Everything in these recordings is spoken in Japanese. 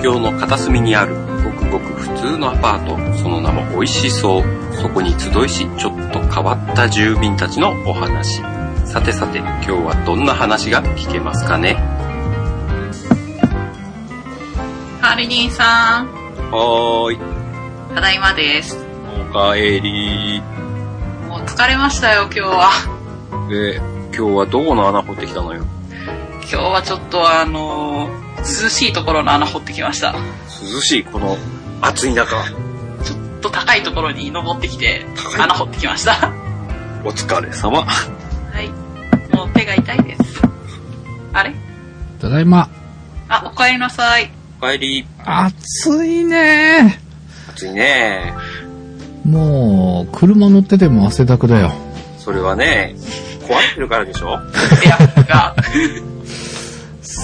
東京の片隅にあるごくごく普通のアパート。その名も美味しそう。そこに集いしちょっと変わった住民たちのお話。さてさて今日はどんな話が聞けますかね？ハリリンさん、はーい。ただいまです。おかえり。もう疲れましたよ、今日は。で今日はどこの穴掘ってきたのよ？今日はちょっとあのー涼しいところの穴掘ってきました。涼しいこの暑い中ちょっと高いところに登ってきて穴掘ってきました。お疲れ様はい。もう手が痛いです。あれ？ただいま。あ、お帰りなさい。おかえり暑いね暑いねもう、車乗ってても汗だくだよ。それはね壊れてるからでしょ？エアコンが。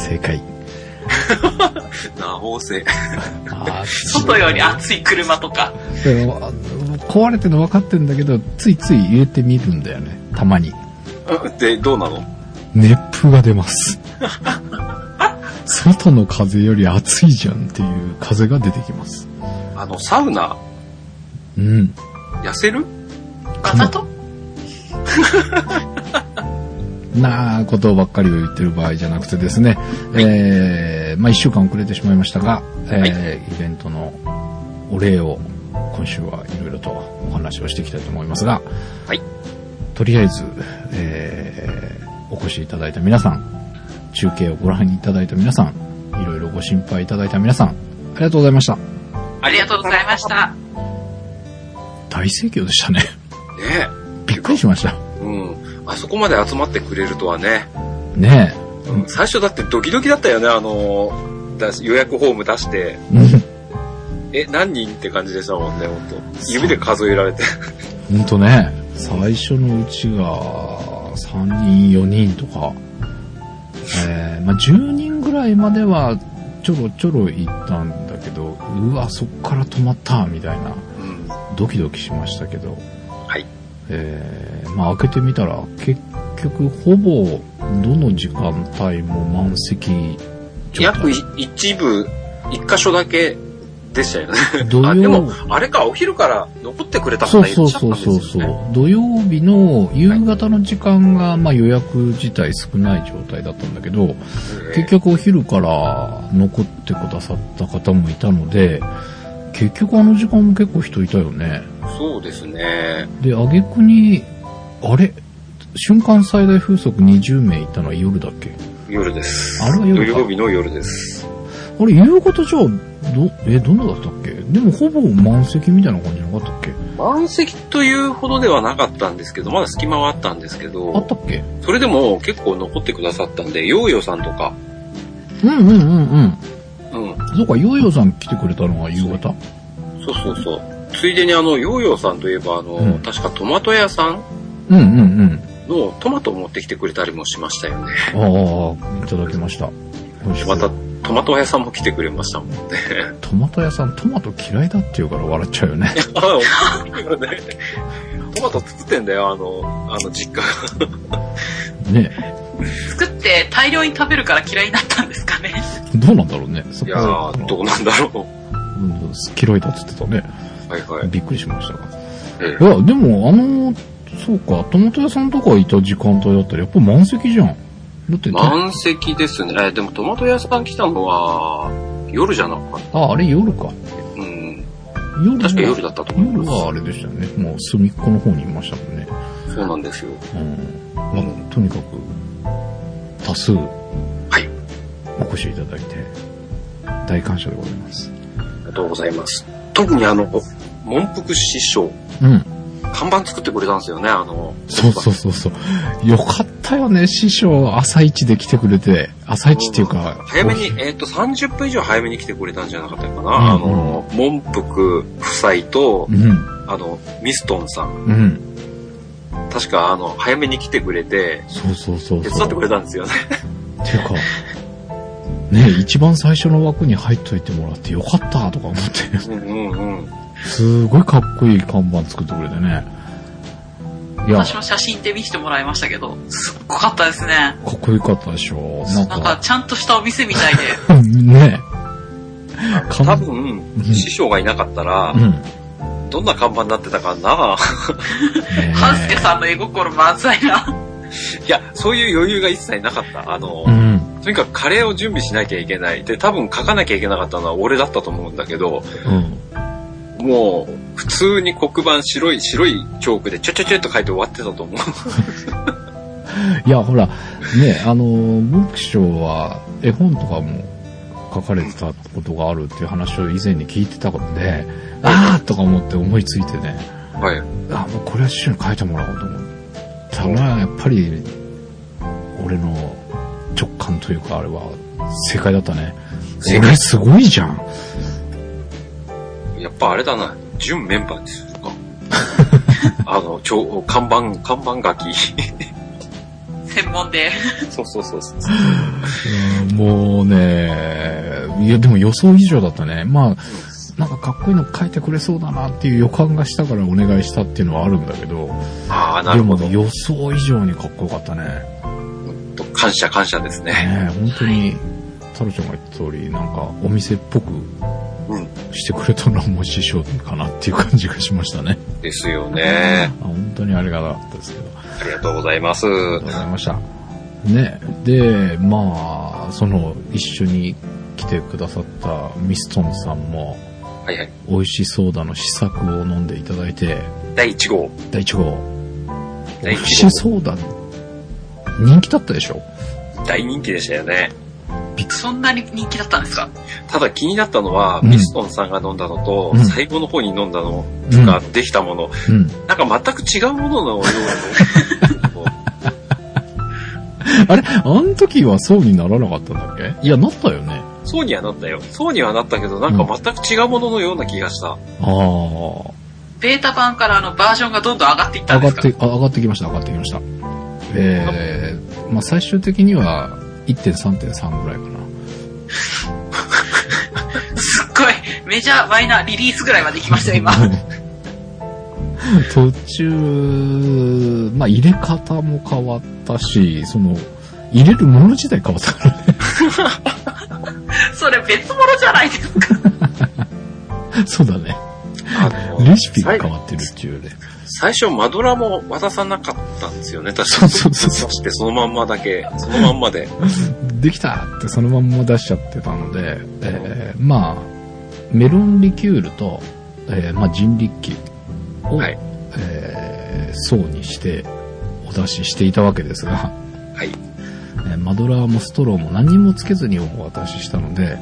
正解。な法性外より暑い車とか。壊れてるの分かってんだけど、ついつい入れてみるんだよね。たまに。でどうなの？熱風が出ます。外の風より暑いじゃんっていう風が出てきます。あのサウナ？うん。痩せる？わざと？なあことばっかりを言ってる場合じゃなくてですね、えー、まあ一週間遅れてしまいましたが、えーイベントのお礼を今週はいろいろとお話をしていきたいと思いますが、はいとりあえず、えーお越しいただいた皆さん、中継をご覧いただいた皆さん、いろいろご心配いただいた皆さん、ありがとうございました。ありがとうございました。大盛況でしたね。ねびっくりしました。え。うん。あそこまで集まってくれるとはね。ねうん最初だってドキドキだったよね、あのだ予約フォーム出して。え。何人って感じでしたもんね、ほんと。指で数えられて。ほんとね、最初のうちが3人、4人とか、えーまあ、10人ぐらいまではちょろちょろ行ったんだけど、うわ、そっから止まった、みたいな、うん。ドキドキしましたけど、はい。えーまあ、開けてみたら、結局、ほぼ、どの時間帯も満席約い一部、一箇所だけでしたよね。あ、でも、あれか、お昼から残ってくれた方そういらっしゃったんそうそうですよね。そうそう。土曜日の夕方の時間が、まあ予約自体少ない状態だったんだけど、結局お昼から残ってくださった方もいたので、結局あの時間も結構人いたよね。そうですね。で、挙句に、あれ？瞬間最大風速20名いたのは夜だっけ？夜です。あれは夜か土曜日の夜です。あれ、夕方じゃあ、ど、え、どんなだったっけ？でもほぼ満席みたいな感じじゃなかったっけ？満席というほどではなかったんですけど、まだ隙間はあったんですけあっど、たっけ？それでも結構残ってくださったんで、ヨーヨーさんとか、うんうんうんうん。うん、そうか、ヨーヨーさん来てくれたのが夕方？そうそうそう。ついでにあの、ヨーヨーさんといえば、あの、うん確かトマト屋さんうんうんうん。のトマトを持ってきてくれたりもしましたよね。ああ、いただきました。美味しくまた、トマト屋さんも来てくれましたもんね。トマト屋さん、トマト嫌いだって言うから笑っちゃうよね。トマト作ってんだよ、あの、あの実家が。ね作って大量に食べるから嫌いになったんですかね。どうなんだろうね。そいやー、どうなんだろう。うん嫌いだっつってたね。はいはい。びっくりしましたが。えいや、でも、あの、そうか、トマト屋さんとかいた時間帯だったら、やっぱ満席じゃん。だって、満席ですね。えでもトマト屋さん来たのは、夜じゃなかった？あ、あれ夜か。うん。夜は確か夜だったと思います。夜はあれでしたよね。もう隅っこの方にいましたもんね。そうなんですよ。うん。まあ、とにかく、多数、はい。お越しいただいて、大感謝でございます。ありがとうございます。特にあの、文福師匠、うん。看板作ってくれたんですよね、あの、そうそうそうそう。よかったよね、師匠、朝一で来てくれて。朝一っていうか、早めに、えっ、と、30分以上早めに来てくれたんじゃなかったかな。んあの、文福夫妻とう、ん。あの、ミストンさん。うん。確か、あの、早めに来てくれて、そうそうそう。手伝ってくれたんですよね。ていうか、ね一番最初の枠に入っといてもらってよかったとか思って、うんうんうん。すごいかっこいい看板作ってくれてね。いや、か私も写真で見せてもらいましたけど、すっごかったですね。っこよかったでしょ。なんなんか、か、ちゃんとしたお店みたいで、ね看多分、うん師匠がいなかったらう、ん。ねどんな看板になってたかなえハンスケさんの絵心満載な。いや、そういう余裕が一切なかった。あの、うん。とにかくカレーを準備しなきゃいけない。で、多分書かなきゃいけなかったのは俺だったと思うんだけど、うん。もう、普通に黒板白い、白いチョークでちょちょちょっと書いて終わってたと思う。いや、ほら、ね、あの、文部省は絵本とかも書かれてたことがあるっていう話を以前に聞いてたので、あーとか思って思いついてね、はい。あ、もうこれは師匠に書いてもらおうと思ったら、やっぱり、俺の直感というか、あれは正解だったね。正解俺すごいじゃん。やっぱあれだな、準メンバーにするか。あの、ちょ、看板、看板書き。専門で。そうそうそうそう。うんもうね、いやでも予想以上だったね。まあ、なんかかっこいいの書いてくれそうだなっていう予感がしたからお願いしたっていうのはあるんだけど、ああ、なるほどでもね、。予想以上にかっこよかったね。感謝感謝ですね。ね本当に、太郎ちゃんが言った通り、なんかお店っぽくうん。してくれたのはもう師匠かなっていう感じがしましたね。ですよね。あ本当にありがたかったですけど。ありがとうございます。ありがとうございました。ね。で、まあ、その、一緒に来てくださったミストンさんも、はいはい。美味しそうだの試作を飲んでいただいて、第1号。第1号。美第味し1そうだ。人気だったでしょ？号。大人気でしたよね。そんなに人気だったんですか？ただ気になったのは、うんミストンさんが飲んだのと、うん最後の方に飲んだのうんができたもの、うん。なんか全く違うもののような。あれ？あの時はそうにならなかったんだっけ？いや、なったよね。そうにはなったよ。そうにはなったけど、なんか全く違うもののような気がした。ああ。ベータ版からあのバージョンがどんどん上がっていったんですか？上がって、あ上がってきました、上がってきました。えー、まあ最終的には1.3.3ぐらいかな。すっごい、メジャー、マイナー、リリースぐらいまで来ましたよ、今。途中、まあ入れ方も変わったし、その、入れるもの自体変わったからね。それ別物じゃないですか。そうだね。あのレシピが変わってるっていうね。最初マドラーも渡さなかったんですよね。確かそうそうそうそうそしてそのまんまだけ、そのまんまで。できたってそのまんま出しちゃってたので、えーまあ、メロンリキュールと、えーまあ人力機を、はい。えー層にしてお出ししていたわけですが、はい。えーマドラーもストローも何もつけずにお渡ししたので、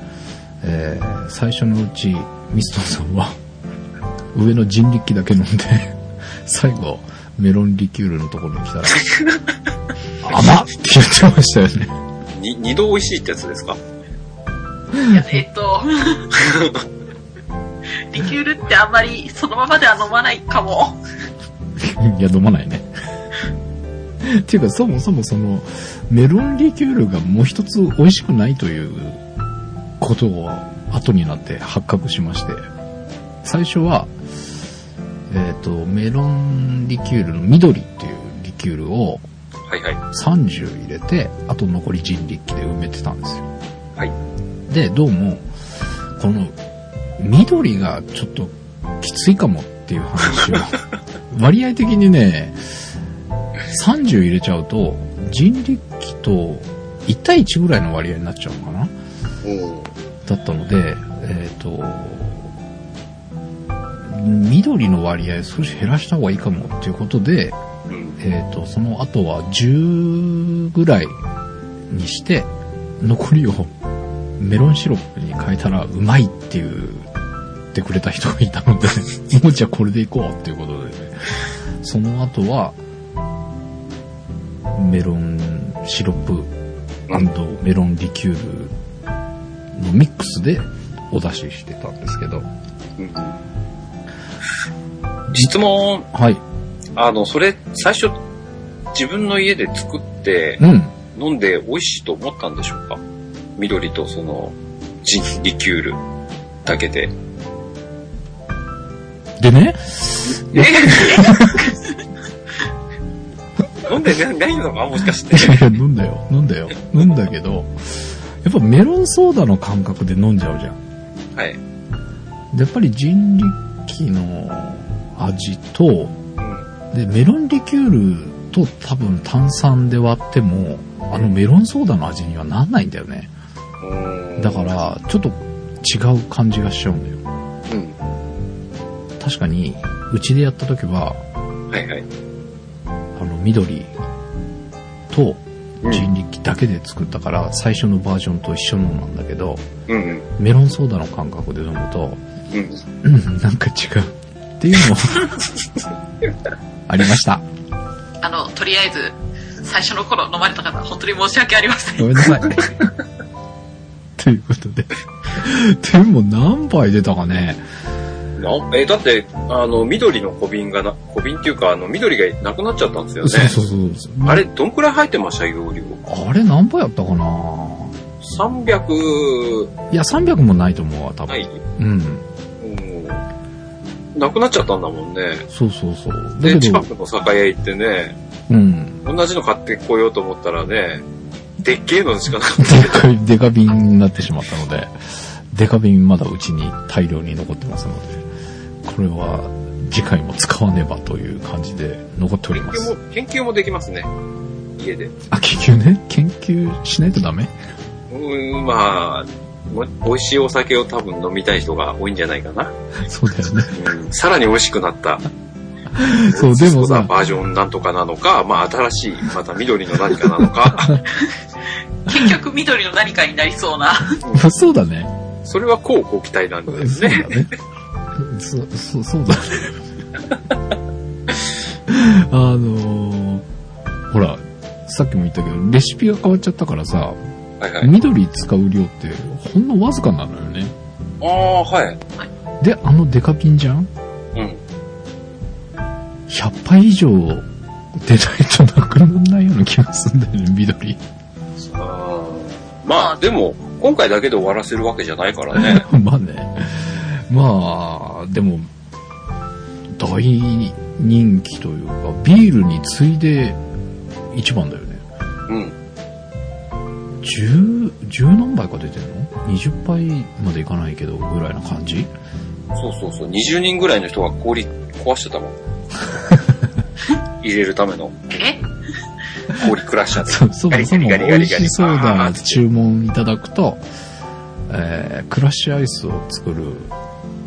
えー最初のうちミストンさんは上の人力機だけ飲んで、最後メロンリキュールのところに来たら、甘っって言ってましたよね。に、二度美味しいってやつですか？いや、えっと、リキュールってあんまりそのままでは飲まないかも。いや、飲まないね。っていうか、そもそもその、メロンリキュールがもう一つ美味しくないということを後になって発覚しまして、最初は、えっ、と、メロンリキュールの緑っていうリキュールをはいはい。30入れて、あと残り人力機で埋めてたんですよ。はい。で、どうも、この、緑がちょっときついかもっていう話を、割合的にね、30入れちゃうと、人力機と1対1ぐらいの割合になっちゃうのかな？だったので、えっ、と、緑の割合少し減らした方がいいかもっていうことで、うん。えっ、と、その後は10ぐらいにして、残りをメロンシロップに変えたらうまいって言ってくれた人がいたので、もうじゃあこれでいこうっていうことで、ね、その後は、メロンシロップメロンリキュールのミックスでお出ししてたんですけど、うん質問、はい。あの、それ、最初、自分の家で作ってう、ん。飲んで美味しいと思ったんでしょうか？緑とその、ジンリキュールだけで。でね、え？飲んでないのか？もしかして。いや飲んだよ、飲んだよ。飲んだけど、やっぱメロンソーダの感覚で飲んじゃうじゃん。はい。でやっぱり人力の味と、うん。で、メロンリキュールと多分炭酸で割っても、あのメロンソーダの味にはなんないんだよね。だか、ら、ちょっと違う感じがしちゃうんだよ。うん。確かに、うちでやった時は、はいはい。あの、緑とうん人力だけで作ったから、最初のバージョンと一緒のなんだけど、うんうん。メロンソーダの感覚で飲むと、うん。うん、なんか違う。っていうのも、ありました。あの、とりあえず、最初の頃飲まれた方、本当に申し訳ありません。ごめんなさい。ということで。でも何杯出たかね。なえ、だって、あの、緑の小瓶がな、小瓶っていうか、あの、緑がなくなっちゃったんですよね。そうそうそう。あれ、どんくらい入ってました？容量。あれ何杯やったかな？300、いや、300もないと思うわ、多分。ない？うん。うん。なくなっちゃったんだもんね。そうそうそう。だで、近くの酒屋行ってね、うん。同じの買ってこようと思ったらね、でっけえのしかなかったでかい、デカ瓶になってしまったので、デカ瓶まだうちに大量に残ってますので、これは次回も使わねばという感じで残っております。研究も、できますね。家で。あ、研究ね？研究しないとダメ？うーん、まあ、も美味しいお酒を多分飲みたい人が多いんじゃないかな。そうだよね。うん、さらに美味しくなった。そうでもさバージョンなんとかなのか、まあ新しい、また緑の何かなのか。結局緑の何かになりそうな。そうだね。それはこうご期待なんですそうだね。ね。そ、そ、そうだね。あのーほら、さっきも言ったけど、レシピが変わっちゃったからさ、はいはい。緑使う量ってほんのわずかなのよね。ああ、はい。で、あのデカピンじゃん？うん。100杯以上出ないとなくならないような気がするんだよね、緑。あーまあ、でも、今回だけで終わらせるわけじゃないからね。まあね。まあ、でも、大人気というか、ビールに次いで一番だよね。うん。十、十何杯か出てんの ?20 杯までいかないけど、ぐらいな感じ？そうそうそう。20人ぐらいの人が氷壊してたもん。入れるためのえ？氷クラッシャーで。そう、そもそも美味しそうあなー注文いただくと、えー、クラッシュアイスを作る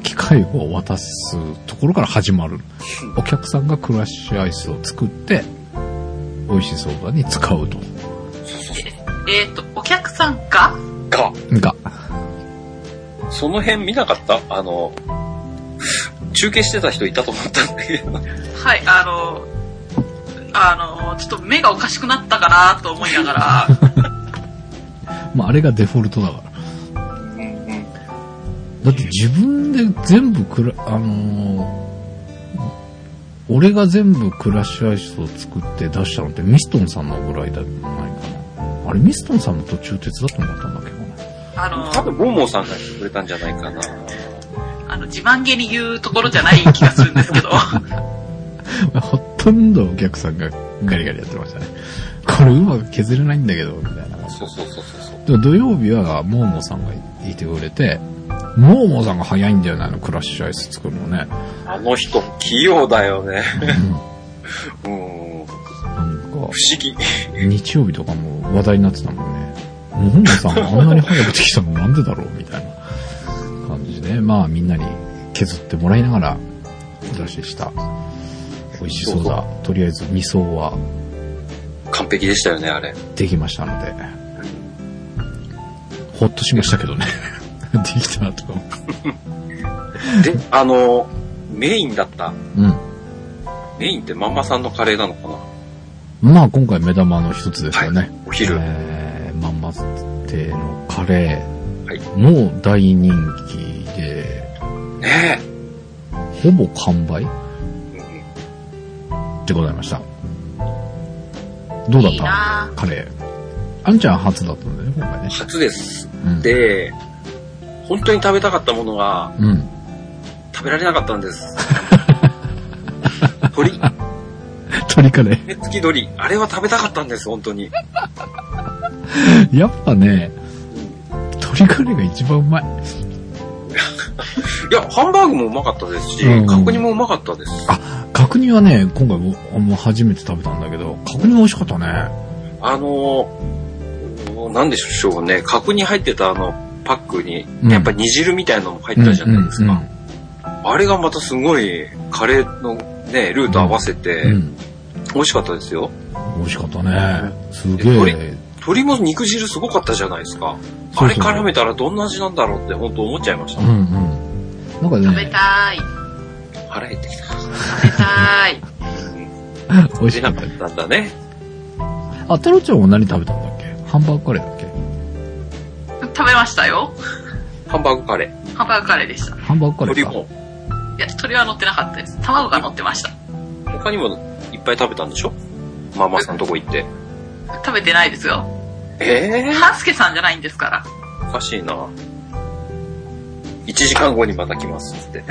機械を渡すところから始まる。お客さんがクラッシュアイスを作って、美味しそうだに使うと。えっ、と、お客さんが？が、が、その辺見なかった？あの、中継してた人いたと思ったんだけど。はい、あの、あの、ちょっと目がおかしくなったかなと思いながら、まああれがデフォルトだから。うんうん。だって自分で全部クラ、あのー俺が全部クラッシュアイスを作って出したのってミストンさんのぐらいじゃないかな。あれミストンさんも途中手伝ってもらったんだっけ？どね。あの、多分、ボーモーさんがしてくれたんじゃないかな。あの自慢げに言うところじゃない気がするんですけど、ほとんどお客さんがガリガリやってましたね。これうまく削れないんだけど、みたいな。そうそうそうそうそう。でも土曜日はモーモーさんがいてくれて、モーモーさんが早いんだよね、あのクラッシュアイス作るのね。あの人、器用だよね。うん うん。なんか不、思議。日曜日とかも話題になってたもんね。モーモーさんがあんなに早くできたのなんでだろうみたいな感じで、まあみんなに削ってもらいながらお出しした。美味しそうだ。とりあえず味噌は完璧でしたよね、あれ。できましたので、ほっとしましたけどね。できたなと。で、あの、メインだった。うん。メインってマンマさんのカレーなのかな？まあ今回目玉の一つですよね。お昼。えー、まんま亭のカレはい。ーも大人気で、ねほぼ完売？え。でございました。どうだっいいたなカレー。あんちゃん初だったんだよね、今回ね。初です。うん。で、本当に食べたかったものがうん。食べられなかったんです。鶏、鶏カレ目付き鶏。あれは食べたかったんです、本当に。ー。やっぱね、鶏カレーが一番うまい。いや、ハンバーグもうまかったですし、うん角煮もうまかったです。あ、角煮はね、今回ももう初めて食べたんだけど、角煮美味しかったね。あのー、なんでしょうね、角煮入ってたあの、パックに、うんやっぱ煮汁みたいなのも入ったじゃないですか。うんうんあれがまたすごい、カレーのね、ルーと合わせてう、ん。美味しかったですよ。美味しかったね。すげ鳥え。鶏も肉汁すごかったじゃないですか。そうそうあれ絡めたらどんな味なんだろうって本当思っちゃいました。うんうん。なんか食べね、たい。腹減ってきた。食べたい。美味しかったんだね。た。あ、テロちゃんは何食べたんだっけ？ハンバーグカレーだっけ？食べましたよ。ハンバーグカレハンバーグカレーでした。いハンバーグカレー。鶏も。や、鶏は乗ってなかったです。卵が乗ってました。他にもぱい食べたんでしょ？ママさんとこ行って。食べてないですよ。ええハンスケさんじゃないんですから。おかしいな。1時間後にまた来ますっつって。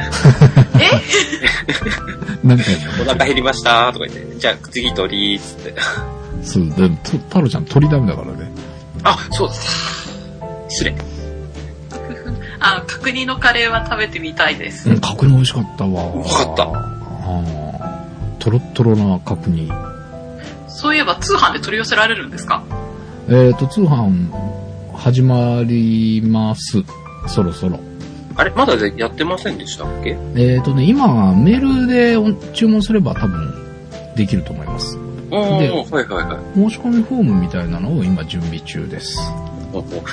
何回も。お腹減りましたとか言って。じゃあ次鳥っつって。そう、でも、と太郎ちゃん鳥ダメだからね。あ、そうだ。失礼。あの、角煮のカレーは食べてみたいです。うん、角煮美味しかったわ。うまかったあートロットロな角煮。そういえば通販で取り寄せられるんですか？えっ、と、通販始まります。そろそろ。あれまだでやってませんでしたっけ？えっ、とね、今、メールでお注文すれば多分できると思います。おー、はいはいはい。申し込みフォームみたいなのを今準備中です。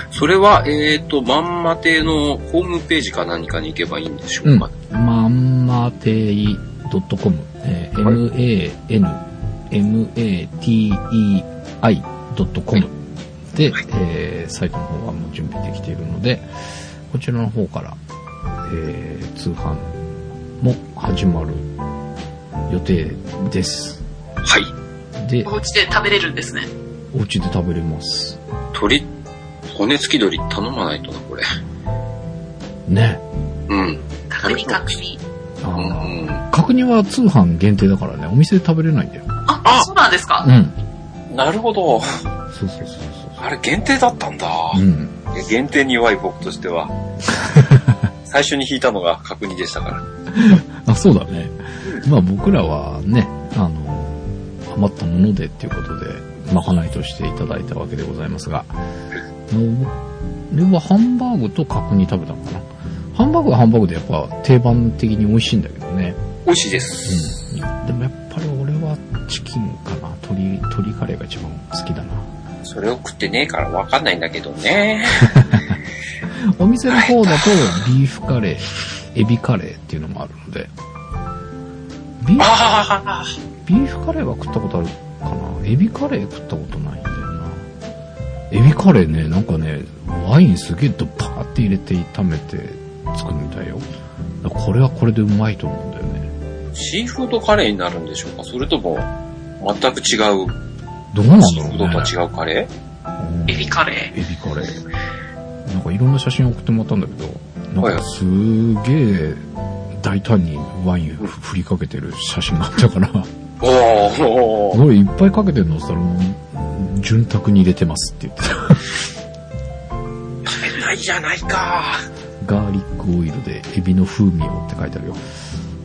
それは、えっ、と、まんま亭のホームページか何かに行けばいいんでしょうか、まんまてい .com、えーはい m-a-n-m-a-t-e-i.com で、はいえーサイトの方はもう準備できているので、こちらの方から、えー通販も始まる予定です。はい。で、お家で食べれるんですね。お家で食べれます。鳥、骨付き鳥頼まないとな、これ。ね。うん。角煮角うーん。角煮は通販限定だからね、お店で食べれないんだよ。あ、あそうなんですか？うん。なるほど。そうそうそうそう。あれ限定だったんだ。うん。限定に弱い僕としては。最初に引いたのが角煮でしたから。あ、そうだね。まあ僕らはね、あの、余ったものでっていうことで、まかないとしていただいたわけでございますが、あの俺はハンバーグと角煮食べたのかな。ハンバーグはハンバーグでやっぱ定番的に美味しいんだけどね。美味しいです。うん。でもやっぱり俺はチキンかな。鶏、鶏カレーが一番好きだな。それを食ってねえからわかんないんだけどね。お店の方だとビーフカレー、エビカレーっていうのもあるので、ビーフビーフカレーは食ったことあるかなエビカレー食ったことないんだよな。エビカレーね、なんかね、ワインすげえドパーって入れて炒めて作るみたいよ。これはこれでうまいと思うんだよね。シーフードカレーになるんでしょうか？それとも、全く違う、どうなんだシーフードろうね。とは違うカレうんエビカレエビカレー。なんかいろんな写真送ってもらったんだけど、なんかすげえ大胆にワイン振りかけてる写真があったから、ーおー。すごいいっぱいかけてるのしたらもう、潤沢に入れてますって言ってた。食べないじゃないか。ガーリックオイルでエビの風味をって書いてあるよ。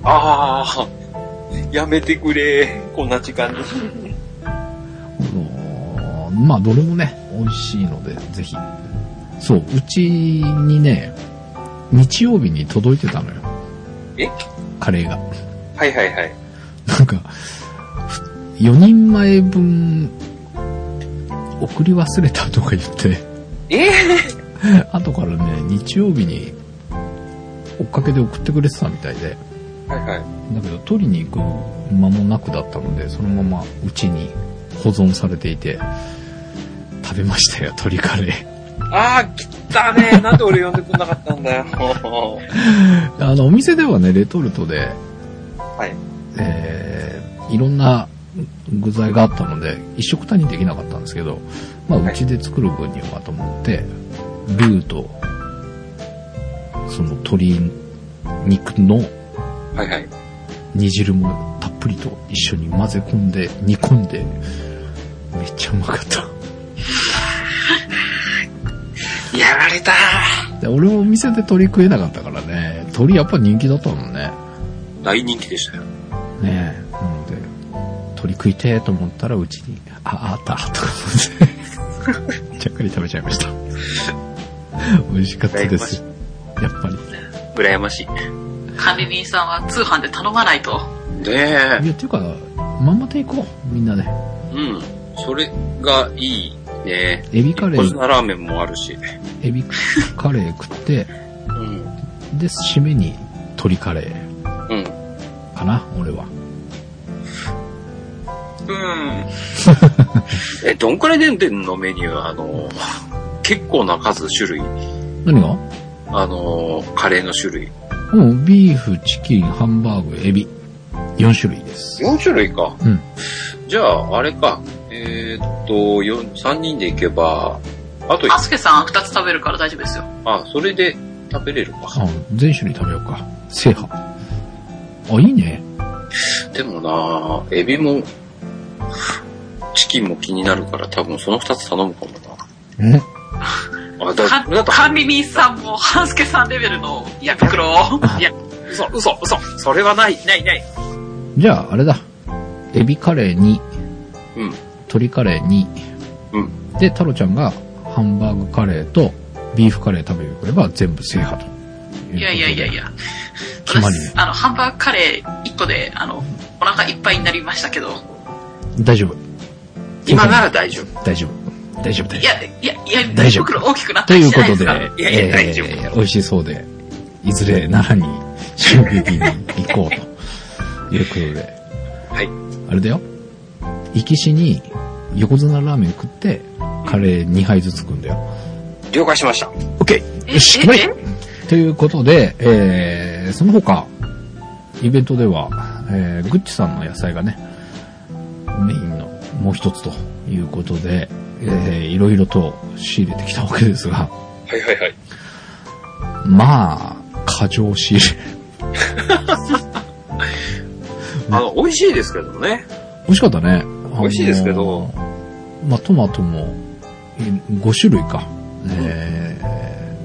ああ、やめてくれ。こんな時間に。うんまあ、どれもね、美味しいので、ぜひ。そう、うちにね、日曜日に届いてたのよ。え？カレーが。はいはいはい。なんか、4人前分、送り忘れたとか言って、ええ？後からね、日曜日に追っかけで送ってくれてたみたいで、はいはい。だけど取りに行く間もなくだったので、そのままうちに保存されていて、食べましたよ、鶏カレー。ああ、来たね。なんで俺呼んでくんなかったんだよ。あの、お店ではね、レトルトで、はい。えー、いろんな具材があったので、一食単にできなかったんですけど、まあ、はいうちで作る分にはと思って、ルーと、その鶏肉のはいはい。煮汁もたっぷりと一緒に混ぜ込んで、煮込んで、めっちゃうまかった。やられたで俺もお店で鶏食えなかったからね、鳥やっぱ人気だったもんね。大人気でしたよ。ねえ。なので、鳥食いてーと思ったらうちに、あ、あった、とか思って、ちゃっかり食べちゃいました。美味しかったです。やっぱり。羨ましい。管理人さんは通販で頼まないと。ねいや、っていうか、まんまで行こう、みんなで。うん。それがいいね。エビカレー、ラーメンもあるし。エビカレー食って、うん。で、締めに鶏カレーうん。かな、俺は。うん。え、どんくらい出てんの？メニューあの、結構な数種類。何が？あの、カレーの種類。うん、ビーフ、チキン、ハンバーグ、エビ。4種類です。4種類か。うん。じゃあ、あれか。えーっと、四3人で行けば、あと、アスケさん2つ食べるから大丈夫ですよ。あ、それで食べれるか。あ、全種類食べようか。制覇。あ、いいね。でもなエビも、チキンも気になるから多分その2つ頼むかもうん。な。あ、だ、だと、管理人さんもハンスケさんレベルの焼き袋を。いや、嘘、嘘、嘘。それはない、ない、ない。じゃあ、あれだ。エビカレーに、うん。鶏カレーに、うん。で、太郎ちゃんがハンバーグカレーとビーフカレー食べれれば全部制覇と。いやいやいやいや。決まりね私あの、ハンバーグカレー1個で、あの、お腹いっぱいになりましたけど。大丈夫。今なら大丈夫。大丈夫。大丈夫、大い丈や、いや、いや、大丈夫。袋大きくなったりいうことで、いやいや大丈夫。えー美味しそうで、いずれ奈良に襲撃に行こうということで、はい。あれだよ。行きしに横綱ラーメン食って、カレー2杯ずつ食うんだよ。了解しました。オッケーよし、え決まり。ということで、えー、その他、イベントでは、えー、グッチさんの野菜がね、メインのもう一つということで、えー、いろいろと仕入れてきたわけですが、はいはいはい。まあ、過剰仕入れ。あの、美味しいですけどね。美味しかったね。美味しいですけどまあ、トマトもえ5種類か。え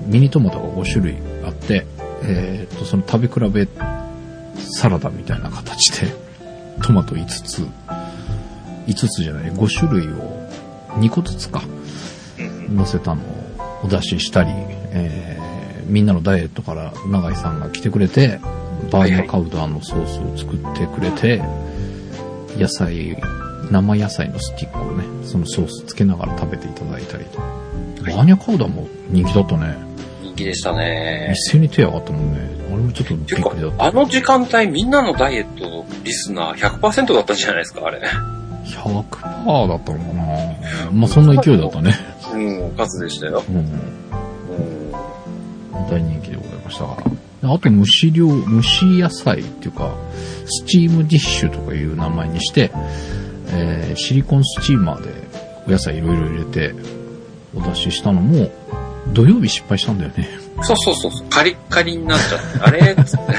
ー、ミニトマトが5種類あって、えー、と、その食べ比べサラダみたいな形で、トマト5つ、5つじゃない、5種類を2個ずつか、うん。乗せたのをお出ししたり、えーみんなのダイエットから永井さんが来てくれて、バーニャカウダーのソースを作ってくれて、野菜、生野菜のスティックをね、そのソースつけながら食べていただいたりと。バーニャカウダーも人気だったね。人気でしたね。一斉に手上がったもんね。あれもちょっとびっくりだっ、た。あの時間帯みんなのダイエットリスナー100%だったんじゃないですか、あれ。100%だったのかなまあそんな勢いだったね。うん、数でしたよ。うん。うん。大人気でございましたから。あと蒸し料、蒸し野菜っていうか、スチームディッシュとかいう名前にして、えーシリコンスチーマーでお野菜いろいろ入れてお出ししたのも、土曜日失敗したんだよね。そうそうそうそう、カリッカリになっちゃって、あれ？つって。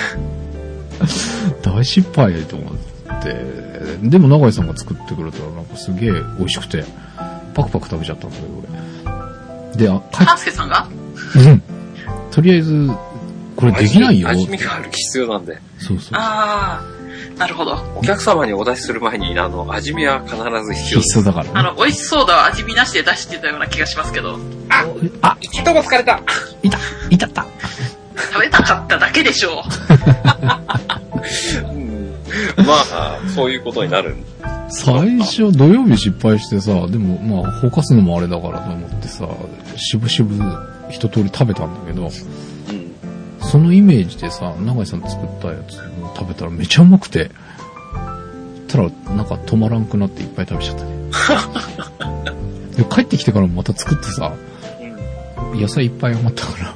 大失敗と思って。でも永井さんが作ってくれたらなんかすげえ美味しくて、パクパク食べちゃったんだけど俺。で、あ、帰っハンスケさんが？うん。とりあえず、これできないよ。味見がある必要なんで。そうそう。あー、なるほど。お客様にお出しする前に、あの、味見は必ず必要必須だからね。あの、美味しそうだは味見なしで出してたような気がしますけど、あ、行きとこ疲れたいた、いたった。食べたかっただけでしょう。う んまあ、そういうことになる。最初土曜日失敗してさ、でもまあ、ほかすのもあれだからと思ってさ、しぶしぶ一通り食べたんだけど、うん。そのイメージでさ、永井さん作ったやつを食べたらめちゃうまくて、たらなんか止まらんくなっていっぱい食べちゃったね。で帰ってきてからもまた作ってさ、野菜いっぱい余ったから、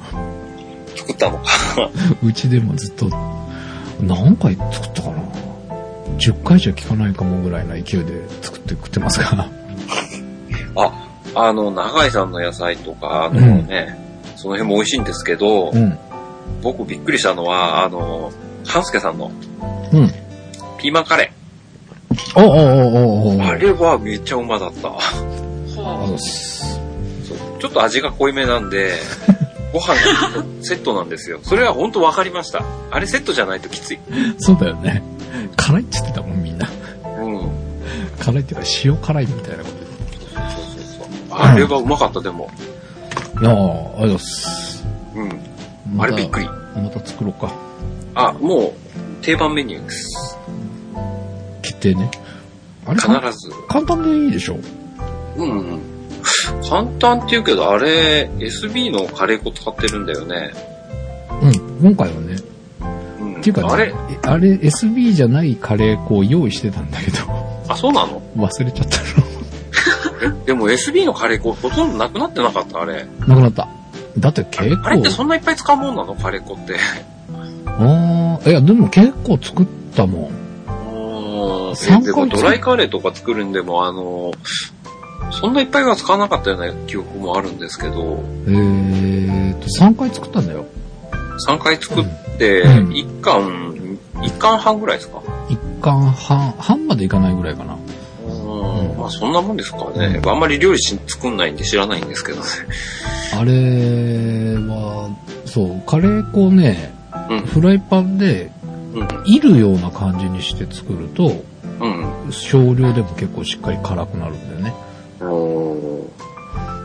作ったのか。うちでもずっと、何回作ったかな ?10 回じゃ効かないかもぐらいな勢いで作って食ってますか？ら。あ、あの、長井さんの野菜とか、あのね、その辺も美味しいんですけど、うん。僕びっくりしたのは、あの、半助さんのうん。ピーマンカレおおおおおー。あれはめっちゃうまだった。ほう。そうちょっと味が濃いめなんで、ご飯がセットなんですよ。それは本当分かりました。あれセットじゃないときつい。そうだよね。辛いって言ってたもん、みんな。うん。辛いっていうか、塩辛いみたいなこそうそうそう。あれはうまかった、でも。と。いやー、ありがとうございます。うん。あれびっくり。また作ろうか。あ、もう、定番メニューです。決定ね。あれ必ず。簡単でいいでしょ？うんうん。簡単って言うけど、あれ、SB のカレー粉使ってるんだよね。うん、今回はね。うん。っていうかね、あれ？えあれ SB じゃないカレー粉を用意してたんだけど、あ、そうなの？忘れちゃったえ、でも SB のカレー粉ほとんどなくなってなかった、あれ。の。なくなった。だって結構、あれってそんないっぱい使うもんなの？カレー粉って。あーいや、でも結構作ったもん。うーん。三回ドライカレーとか作るんでも、あの、そんないっぱいは使わなかったような記憶もあるんですけど、えーと、3回作ったんだよ。3回作って、うん1貫、1貫半ぐらいですか？1貫半、半までいかないぐらいかな。うん。まあそんなもんですかね。あんまり料理し作んないんで知らないんですけどね。あれは、そう、カレー粉ね、うんフライパンで、うん。いるような感じにして作ると、うん。少量でも結構しっかり辛くなるんだよね。おー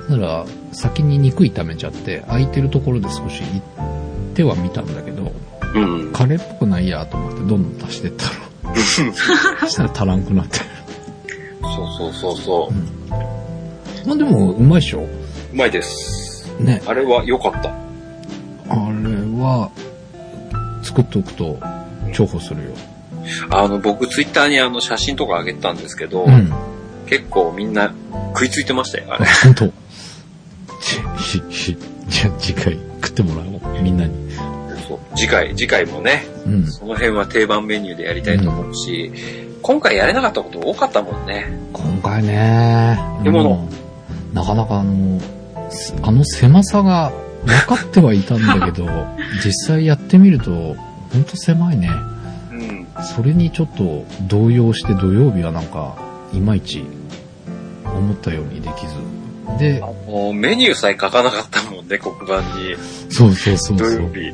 だから、先に肉炒めちゃって、空いてるところで少しては見たんだけど、うん。カレーっぽくないやと思ってどんどん足してったの。そ したら足らんくなって。そうそうそうそう。まあでも、うまいっしょ？うまいです。ね。あれは良かった。あれは、作っておくと重宝するよ。あの、僕ツイッターにあの写真とか上げたんですけど、うん。結構みんな食いついてましたよ、あれ。本当。じゃあ次回食ってもらおう。みんなに。そう次回、次回もね、うん。その辺は定番メニューでやりたいと思うし、今回やれなかったこと多かったもんね。今回ね。でもうんなかなかあの、すあの狭さが分かってはいたんだけど、実際やってみると、ほんと狭いね。うん。それにちょっと動揺して土曜日はなんか、いまいち思ったようにできず。で、もうメニューさえ書かなかったもんね、黒板に。そうそうそうそう。土曜日。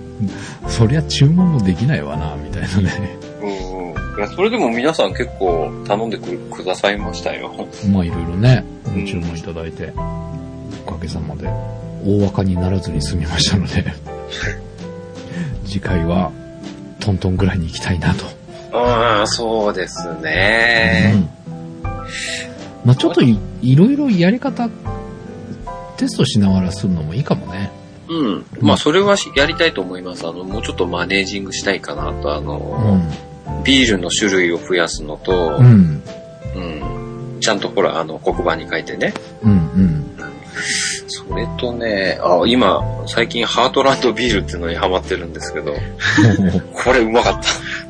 そりゃ注文もできないわな、みたいなね。うんうん。いや、それでも皆さん結構頼んでくくださいましたよ。まあいろいろね、うん注文いただいて、おかげさまで大若にならずに済みましたので、次回はトントンぐらいに行きたいなと。ああ、そうですね。うんまあちょっといいろいろやり方、テストしながらするのもいいかもね。うん。まあ、それはしやりたいと思います。あの、もうちょっとマネージングしたいかなと、あうの、ん。ビールの種類を増やすのと、うん。うん。ちゃんとほら、あの、黒板に書いてね。うん。うん。それとね、あ、今、最近ハートランドビールっていうのにハマってるんですけど、これうまかっ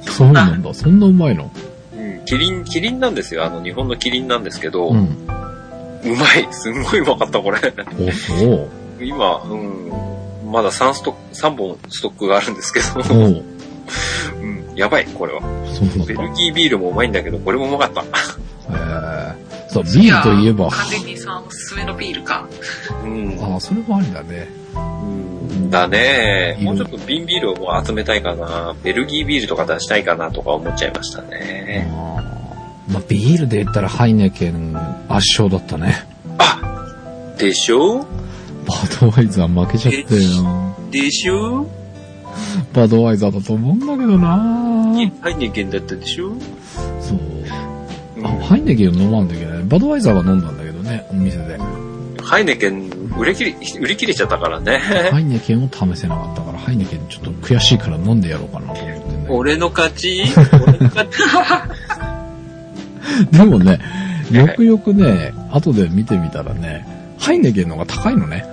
た。そうなんだ。そんなうまいの？うん。キリン、キリンなんですよ。あの、日本のキリンなんですけど、う。うんまい。すんごいうまかった、これ。お、そう。今、うん。まだ3ストック、三本ストックがあるんですけど、おううん。やばい、これは。ベルギービールもうまいんだけど、これもうまかった。えー、そう、ビールといえば、完全にさんおすすめのビールか。うん。ああ、それもありだね。うんだね。もうちょっと瓶ビールをもう集めたいかな。ベルギービールとか出したいかなとか思っちゃいましたね。まあ、ビールで言ったらハイネケン圧勝だったね。あでしょ？バドワイザー負けちゃったよ。でしょ？バドワイザーだと思うんだけどなハイネケンだったでしょ？そう。うんあ、ハイネケンを飲まんといけない。バドワイザーは飲んだんだけどね、お店で。ハイネケン売り切れ、売り切れちゃったからね。ハイネケンを試せなかったから、ハイネケンちょっと悔しいから飲んでやろうかなと思ってんだけど。俺の勝ち？俺の勝ち でもね、よくよくね、後で見てみたらね、ハイネケンの方が高いのね。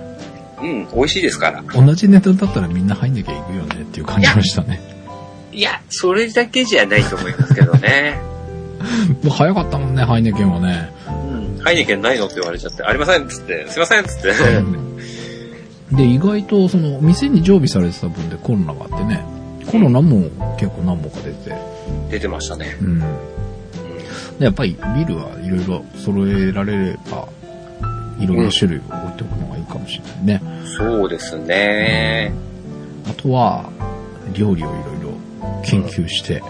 うん、美味しいですから。同じ値段だったらみんなハイネケン行くよねっていう感じがしたね。いや、それだけじゃないと思いますけどね。早かったもんね、ハイネケンはね。うん。ハイネケンないのって言われちゃって、ありませんっつって、すいませんっつって。で、意外とその店に常備されてた分でコロナがあってね、コロナも結構何本か出て、出てましたね。うん。うんでやっぱりビールはいろいろ揃えられれば、いろんな種類を置いておくのがいいかもしれないね。そうですね。あとは、料理をいろいろ研究して、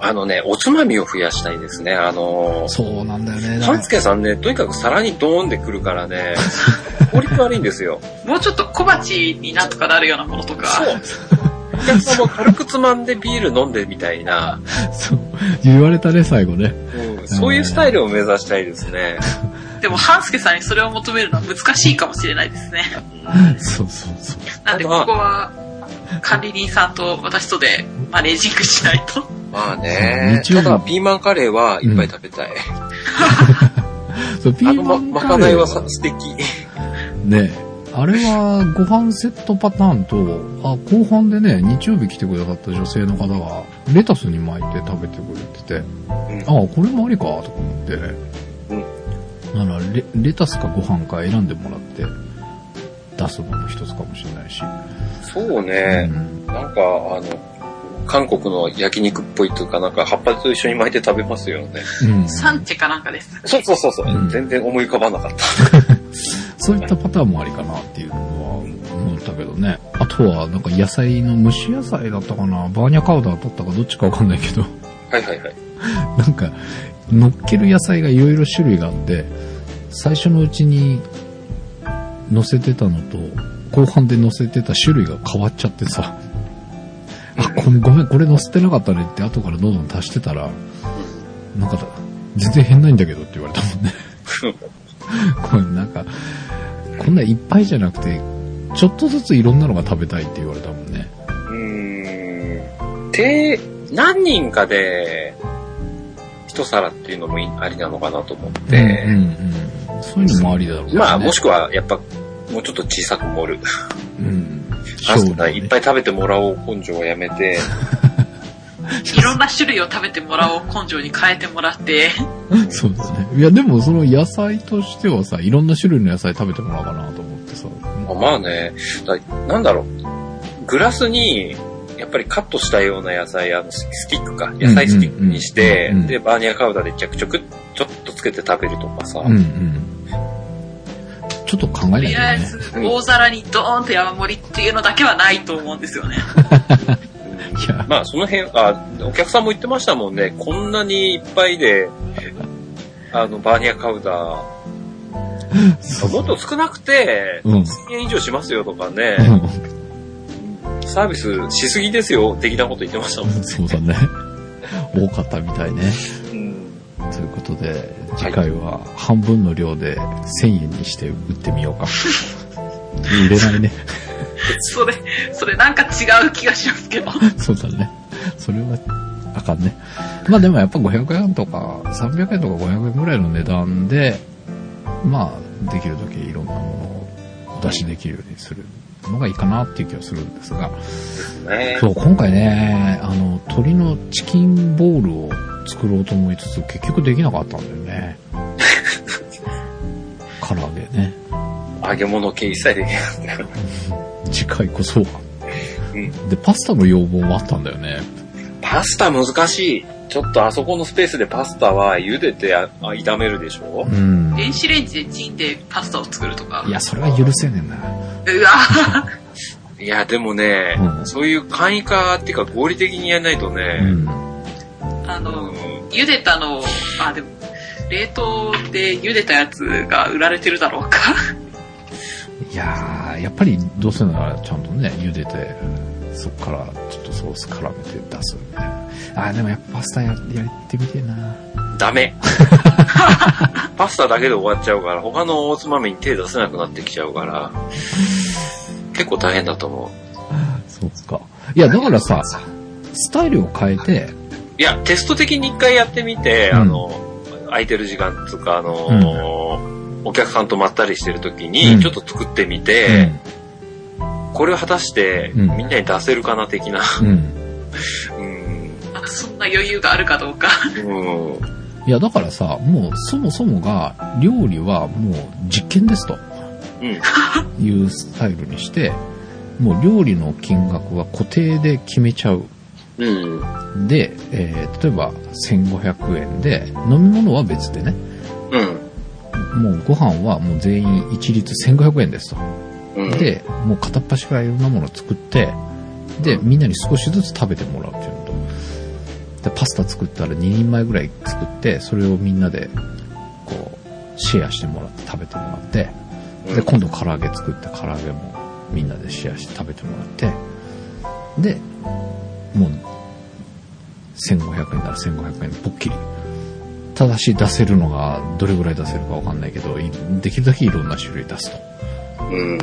あのね、おつまみを増やしたいですね。あのー、そうなんだよね。だから半助さんね、とにかく皿にドーンでくるからね、効率悪いんですよ。もうちょっと小鉢になんとかなるようなものとか。そう。お客さんも軽くつまんでビール飲んでみたいな、そう、言われたね、最後ね。うん、そういうスタイルを目指したいですね。でも、半助さんにそれを求めるのは難しいかもしれないですね。そうそうそう。なんで、ここは、管理人さんと私とでマネージングしないと。まあね。ただ、ピーマンカレーはいっぱい食べたい。そう、ピあの、ま、ーマンまカレーはかないはさ素敵。ね、あれはご飯セットパターンと、あ、後半でね、日曜日来てくださった女性の方が、レタスに巻いて食べてくれてて、うんあ、これもありか、とか思って、ならレ、レタスかご飯か選んでもらって、出すのも一つかもしれないし。そううね。ん。なんか、あの、韓国の焼肉っぽいというか、なんか葉っぱと一緒に巻いて食べますよね。うん。サンチェかなんかです。そうそうそうそう、うん全然思い浮かばなかった。そういったパターンもありかなっていうのは思ったけどね。あとは、なんか野菜の蒸し野菜だったかな、バーニャカウダーだったかどっちかわかんないけど、はいはいはい。なんか、乗っける野菜がいろいろ種類があって、最初のうちに乗せてたのと、後半で乗せてた種類が変わっちゃってさ、あ、ごめん、ごめん、これ乗せてなかったねって後からどんどん足してたら、なんか、全然変ないんだけどって言われたもんね。これなんか、こんないっぱいじゃなくて、ちょっとずついろんなのが食べたいって言われたもんね。うーん。で、何人かで、一皿っていうのもいありなのかなと思って、うんうんうん。そういうのもありだろうね。まあ、もしくは、やっぱ、もうちょっと小さく盛る。うん。あ小といっぱい食べてもらおう根性をやめて、いろんな種類を食べてもらおう根性に変えてもらって、そうですね。いや、でもその野菜としてはさ、いろんな種類の野菜食べてもらおうかなと思ってさ。まあまあね、だなんだろう、グラスに、やっぱりカットしたような野菜、あの、ススティックか、野菜スティックにしてうんうんうん、で、バーニャカウダーでちょくちょく、ちょっとつけて食べるとかさ、うんうん。ちょっと考えないととりあえね。ず大皿にドーンと山盛りっていうのだけはないと思うんですよね。やまあその辺、あ、お客さんも言ってましたもんね、こんなにいっぱいで、あの、バーニャカウダー、もっと少なくて、うん1000円以上しますよとかうね、んサービスしすぎですよ、的なこと言ってましたもん。そうだね。多かったみたいね。うんということで、次回は半分の量で1000円にして売ってみようか。売れないね。それ、それなんか違う気がしますけど。そうだね。それは、あかんね。まあでもやっぱ500円とか、300円とか500円ぐらいの値段で、まあ、できるだけいろんなものをお出しできるようにするのがいいかなっていう気がするんですが。ねそう、今回ね、あの、鶏のチキンボールを作ろうと思いつつ、結局できなかったんだよね。揚げ物系一切できなかっ次回こそは。うんで、パスタの要望もあったんだよね。た。パスタ難しい。ちょっとあそこのスペースでパスタは茹でてああ炒めるでしょ？うん。電子レンジでチンでパスタを作るとか。いや、それは許せねえな。うわいや、でもね、うんそういう簡易化っていうか合理的にやらないとうね、ん。あの、うん茹でたのを、あ、でも、冷凍で茹でたやつが売られてるだろうか。いやー、やっぱりどうせならちゃんとね、茹でて、そっからちょっとソース絡めて出すみたいな。あー、でもやっぱパスタややってみてえな。ダメ。パスタだけで終わっちゃうから、他のおつまみに手出せなくなってきちゃうから、結構大変だと思そうか。いや、だからさ、スタイルを変えて、う。いや、テスト的に一回やってみて、うんあの、空いてる時間つうか、あの、お客さんとまったりしてる時うんに、ちょっと作ってみて、これを果たしてうんみんなに出せるかな的な。うん。うん。そんな余裕があるかどうか。うん。いや、だからさ、もうそもそもが、料理はもう実験ですとうん。いうスタイルにして、もう料理の金額は固定で決めちゃう。うん。で、えー例えば1500円で、飲み物は別でね、うん。もうご飯はもう全員一律1500円ですと。うん。で、もう片っ端からいろんなものを作って、で、みんなに少しずつ食べてもらうっていうのと、で、パスタ作ったら2人前ぐらい作って、それをみんなで、こう、シェアしてもらって食べてもらって、で、今度唐揚げ作って唐揚げもみんなでシェアして食べてもらって、で、もう、1500円なら1500円ポッキリ。ただし出せるのがどれぐらい出せるかわかんないけど、いできるだけいろんな種類出すと。うん。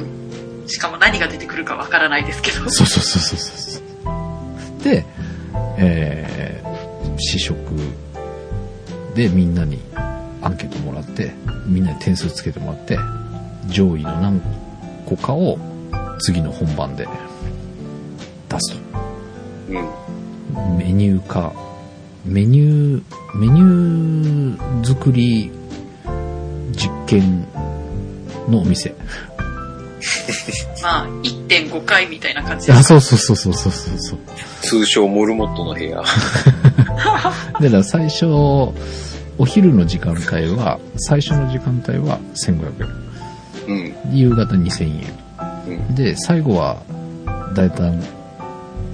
しかも何が出てくるかわからないですけど。そうそうそうそうそう。で、えー、試食でみんなにアンケートもらって、みんなに点数つけてもらって、上位の何個かを次の本番で出すと。うん。メニュー化、メニュー、メニュー作り実験のお店。まあ、1.5回みたいな感じであ、す。そうそうそうそうそうそうそう。通称モルモットの部屋。だから最初、お昼の時間帯は、最初の時間帯は1500うん。円。夕方2000円。うん。で、最後は、だいたい、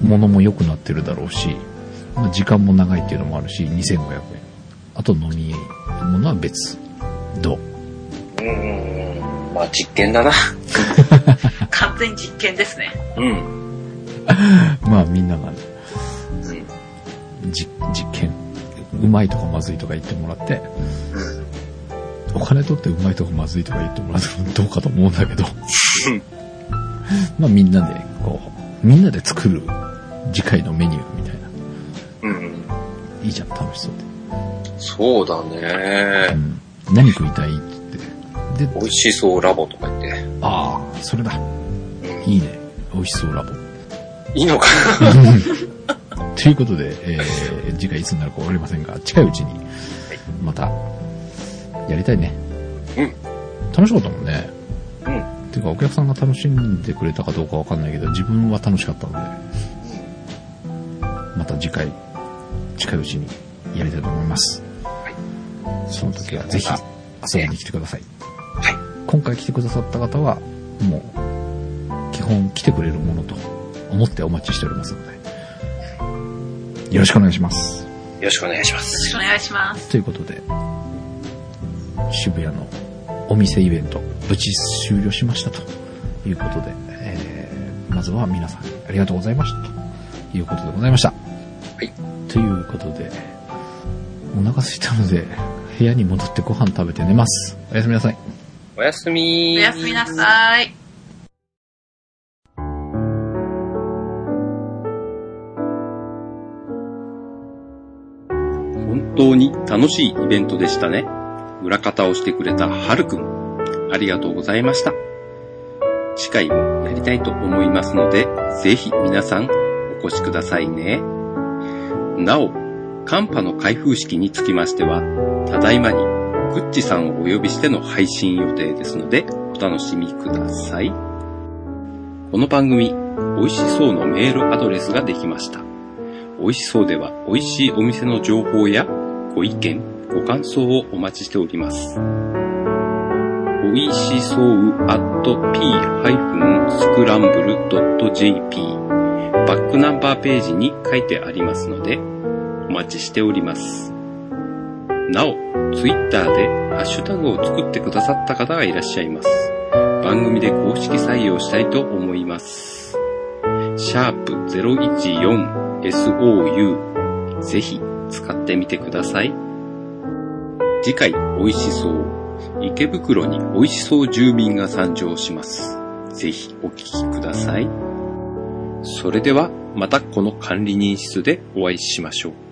物も良くなってるだろうし、まあ時間も長いっていうのもあるし、2500円。あと飲み物は別。どう？うん。まあ実験だな。完全実験ですね。うん。まあみんなが、うん。じ実験、うまいとかまずいとか言ってもらって、お金取ってうまいとかまずいとか言ってもらうと どうかと思うんだけど、まあみんなで、こう、みんなで作る次回のメニューみたいな。うん。いいじゃん、楽しそうそうだで。うね。ん。何食いたいって言って。で、美味しそうラボとか言って。ああ、それだ。うん。いいね。美味しそうラボ。いいのか ということで、えー、次回いつになるかわかりませんが、近いうちに、また、やりたいね。うん。楽しかったもんね。なうん。ていうか、お客さんが楽しんでくれたかどうかわかんないけど、自分は楽しかったので、また次回、近いうちにやりたいと思います。その時はぜひ遊びに来てください。はい。今回来てくださった方は、もう、基本来てくれるものと思ってお待ちしておりますので、よろしくお願いします。よろしくお願いしまよろす。しくお願いします。ということで、渋谷のお店イベント、無事終了しましたということで、えー、まずは皆さんありがとうございましたということでございました。はい。ということで、お腹空いたので、部屋に戻ってご飯食べて寝ます。おやすみなさい。おやすみおやすみなさい。本当に楽しいイベントでしたね。裏方をしてくれたはるくん。ありがとうございました。次回もやりたいと思いますので、ぜひ皆さんお越しくださいね。なお、寒波の開封式につきましては、ただいまにグッチさんをお呼びしての配信予定ですので、お楽しみください。この番組、美味しそうのメールアドレスができました。美味しそうでは美味しいお店の情報やご意見、ご感想をお待ちしております。美味しそう at p-scramble.jp バックナンバーページに書いてありますのでお待ちしております。なお、ツイッターでハッシュタグを作ってくださった方がいらっしゃいます。番組で公式採用したいと思います。シャープ 014SOU ぜひ使ってみてください。次回美味しそう。池袋に美味しそう住民が参上します。ぜひお聞きください。それではまたこの管理人室でお会いしましょう。